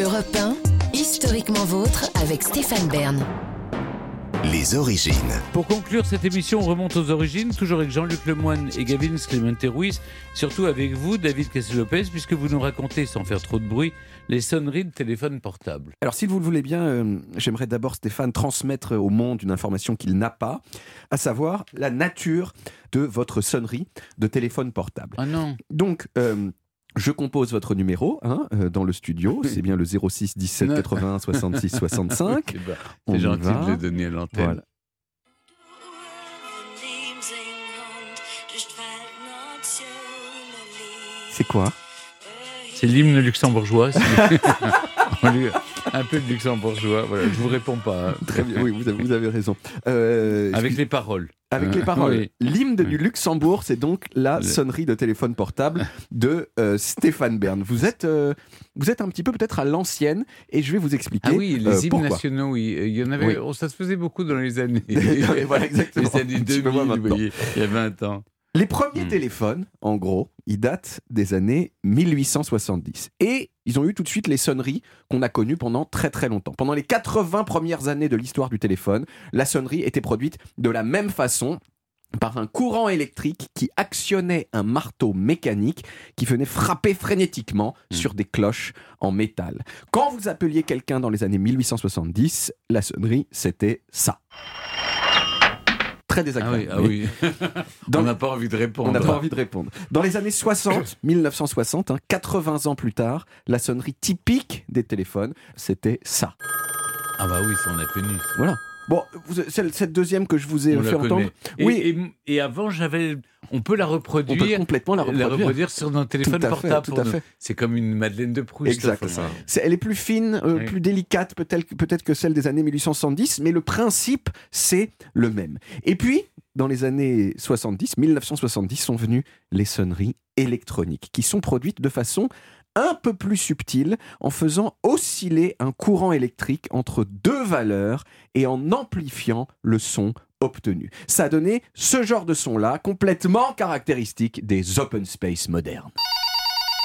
Europe 1, historiquement vôtre avec Stéphane Bern. Les origines. Pour conclure cette émission, on remonte aux origines, toujours avec Jean-Luc Lemoine et Gavin Clemente Ruiz, surtout avec vous, David Cassel-Lopez, puisque vous nous racontez, sans faire trop de bruit, les sonneries de téléphone portable. Alors, si vous le voulez bien, euh, j'aimerais d'abord, Stéphane, transmettre au monde une information qu'il n'a pas, à savoir la nature de votre sonnerie de téléphone portable. Ah non Donc, euh, je compose votre numéro hein, euh, dans le studio, c'est bien le 06 17 Non. 81 66 65. Eh ben, On C'est gentil va. de donner à l'antenne. Voilà. C'est quoi? C'est l'hymne luxembourgeois. un peu de luxembourgeois. Voilà, je vous réponds pas. hein. Très bien, oui, vous avez, vous avez raison. Euh, Avec les paroles. Avec Euh, les paroles. oui. L'hymne du Luxembourg, c'est donc la Le- sonnerie de téléphone portable de euh, Stéphane Bern. Vous êtes, euh, vous êtes un petit peu peut-être à l'ancienne et je vais vous expliquer Ah oui, les euh, hymnes pourquoi. nationaux, oui. Il y en avait, Oui. oh, ça se faisait beaucoup dans les années. Voilà, exactement. les années Un petit peu 2000, moins vous voyez, il y a 20 ans. Les premiers Hmm. téléphones, en gros, ils datent des années 1870. Et ils ont eu tout de suite les sonneries qu'on a connues pendant très très longtemps. Pendant les 80 premières années de l'histoire du téléphone, la sonnerie était produite de la même façon par un courant électrique qui actionnait un marteau mécanique qui venait frapper frénétiquement Hmm. sur des cloches en métal. Quand vous appeliez quelqu'un dans les années 1870, la sonnerie, c'était ça. Très Ah désagréable. oui, ah oui. Dans- On n'a pas envie de répondre. on n'a pas envie de répondre. Dans les années 60, 1960, hein, 80 ans plus tard, la sonnerie typique des téléphones, c'était ça. Ah bah oui, ça on a connu. Voilà. Bon, cette deuxième que je vous ai On la fait entendre. Et, Oui. et, et avant, j'avais. On peut la on peut reproduire. complètement la reproduire. sur nos téléphones Tout à fait, portables. tout à fait. C'est comme une Madeleine de Proust. Exact. Elle est plus fine, euh, Oui. plus délicate peut-être peut-être que celle des années 1870, mais le principe, c'est le même. Et puis, dans les années 70, 1970, sont venues les sonneries électroniques, qui sont produites de façon un peu plus subtile, en faisant osciller un courant électrique entre deux valeurs et en amplifiant le son obtenu. Ça a donné ce genre de son-là, complètement caractéristique des open space modernes.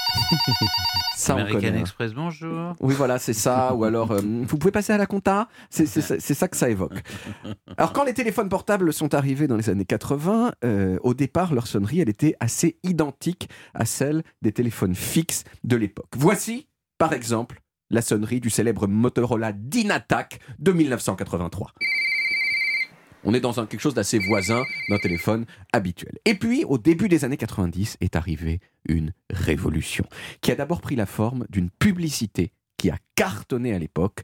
Ça, on American connaît, hein. Express, bonjour. Oui, voilà, c'est ça. Ou alors, euh, vous pouvez passer à la compta C'est c'est ça- c'est ça que ça évoque. Alors, quand les téléphones portables sont arrivés dans les années 80, euh, au départ, leur sonnerie, elle était assez identique à celle des téléphones fixes de l'époque. Voici, par exemple, la sonnerie du célèbre Motorola Dynatac de 1983. On est dans un- quelque chose d'assez voisin d'un téléphone habituel. Et puis, au début des années 90, est arrivée une révolution, qui a d'abord pris la forme d'une publicité qui a cartonné à l'époque.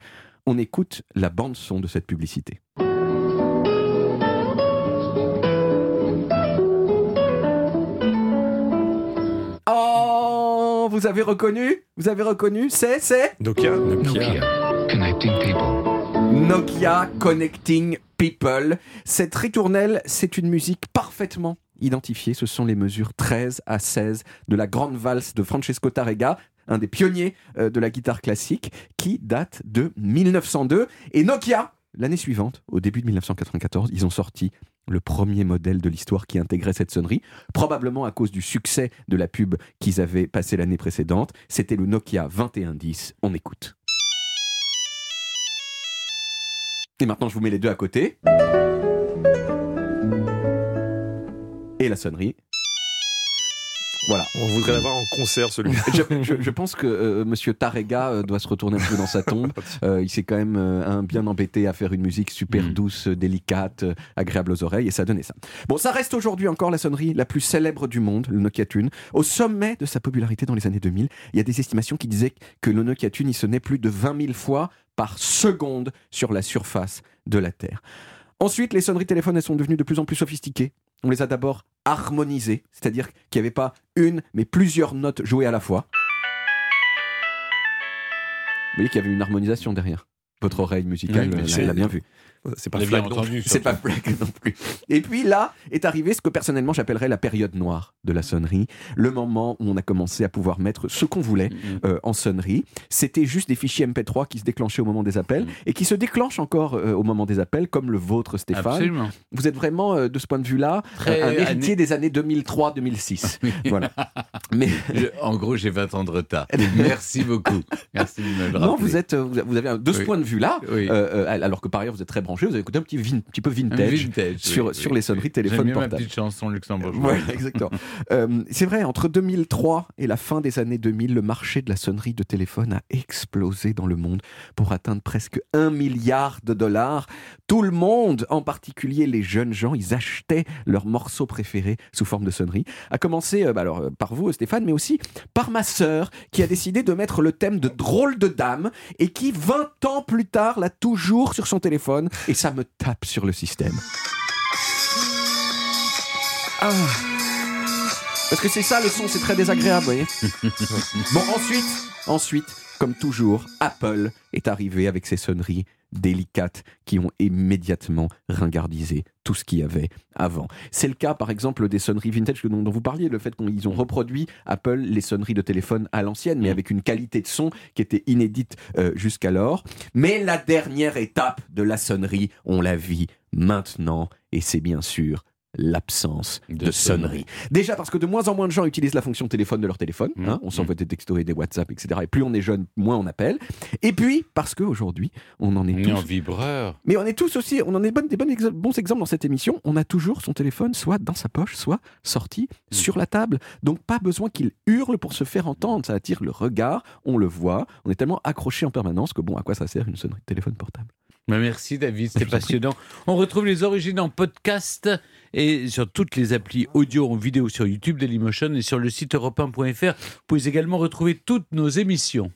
On écoute la bande-son de cette publicité. Oh, vous avez reconnu? Vous avez reconnu? C'est, c'est? Nokia. Connecting people. Nokia Connecting People. Cette ritournelle, c'est une musique parfaitement identifiée. Ce sont les mesures 13 à 16 de la grande valse de Francesco Tarrega, un des pionniers euh, de la guitare classique, qui date de 1902. Et Nokia, l'année suivante, au début de 1994, ils ont sorti le premier modèle de l'histoire qui intégrait cette sonnerie, probablement à cause du succès de la pub qu'ils avaient passé l'année précédente. C'était le Nokia 2110. On écoute. Et maintenant, je vous mets les deux à côté. Et la sonnerie. Voilà. On voudrait l'avoir en concert celui-là. Je, je- je pense que euh, Monsieur Tarrega euh, doit se retourner un peu dans sa tombe. Euh, il s'est quand même euh, un bien embêté à faire une musique super Mm. douce, délicate, euh, agréable aux oreilles, et ça donnait ça. Bon, ça reste aujourd'hui encore la sonnerie la plus célèbre du monde, le Nokia Tune. Au sommet de sa popularité dans les années 2000, il y a des estimations qui disaient que le Nokia Tune, il sonnait plus de 20 000 fois par seconde sur la surface de la Terre. Ensuite, les sonneries téléphones, elles sont devenues de plus en plus sophistiquées. On les a d'abord harmonisées, c'est-à-dire qu'il n'y avait pas une, mais plusieurs notes jouées à la fois. Vous voyez qu'il y avait une harmonisation derrière. Votre oreille musicale Oui, l'a bien vu. C'est pas flag non entendu. plus. C'est pas Flag non plus. Et puis là est arrivé ce que personnellement j'appellerais la période noire de la sonnerie, le moment où on a commencé à pouvoir mettre ce qu'on voulait Mhm. euh, en sonnerie. C'était juste des fichiers MP3 qui se déclenchaient au moment des appels Mhm. et qui se déclenchent encore euh, au moment des appels, comme le vôtre, Stéphane. Absolument. Vous êtes vraiment, euh, de ce point de vue-là, un héritier année- des années 2003-2006. voilà. Mais Je- en gros, j'ai 20 ans de retard. Merci beaucoup. Merci de me le non, vous êtes, vous avez de ce Oui. point de vue-là, Oui. alors que par ailleurs vous êtes très branché, vous avez écouté un petit, vin- petit peu vintage. vintage, sur- oui, sur oui, les sonneries oui. téléphone bien ma portable. petite chanson luxembourgeoise. Ouais, exactement. Euh, c'est vrai, entre 2003 et la fin des années 2000, le marché de la sonnerie de téléphone a explosé dans le monde pour atteindre presque un milliard de dollars. Tout le monde, en particulier les jeunes gens, ils achetaient leurs morceaux préférés sous forme de sonnerie. À commencer euh, bah alors, euh, par vous, Stéphane, mais aussi par ma sœur, qui a décidé de mettre le thème de drôle de dame et qui, 20 ans plus tard, l'a toujours sur son téléphone et ça me tape sur le système. Ah. Parce que c'est ça le son, c'est très désagréable, vous voyez. bon, ensuite, ensuite, comme toujours, Apple est arrivé avec ses sonneries délicates qui ont immédiatement ringardisé tout ce qu'il y avait avant. C'est le cas, par exemple, des sonneries vintage dont, dont vous parliez, le fait qu'ils ont reproduit Apple les sonneries de téléphone à l'ancienne, mais avec une qualité de son qui était inédite euh, jusqu'alors. Mais la dernière étape de la sonnerie, on la vit maintenant, et c'est bien sûr l'absence de, De sonnerie. Déjà parce que de moins en moins de gens utilisent la fonction téléphone de leur téléphone. Mmh. hein, on s'envoie des textos et des WhatsApp, etc. Et plus on est jeune, moins on appelle. Et puis parce qu'aujourd'hui, on en est On tous en vibreur. mais on est tous aussi, on en est bonne- des bonnes ex- bons exemples dans cette émission. On a toujours son téléphone soit dans sa poche, soit sorti Mm. sur la table. Donc pas besoin qu'il hurle pour se faire entendre. Ça attire le regard, on le voit. On est tellement accroché en permanence que bon, à quoi ça sert une sonnerie de téléphone portable? Merci David, c'était en passionnant. On retrouve les origines en podcast et sur toutes les applis audio ou vidéo sur YouTube Dailymotion et sur le site europe1.fr. Vous pouvez également retrouver toutes nos émissions.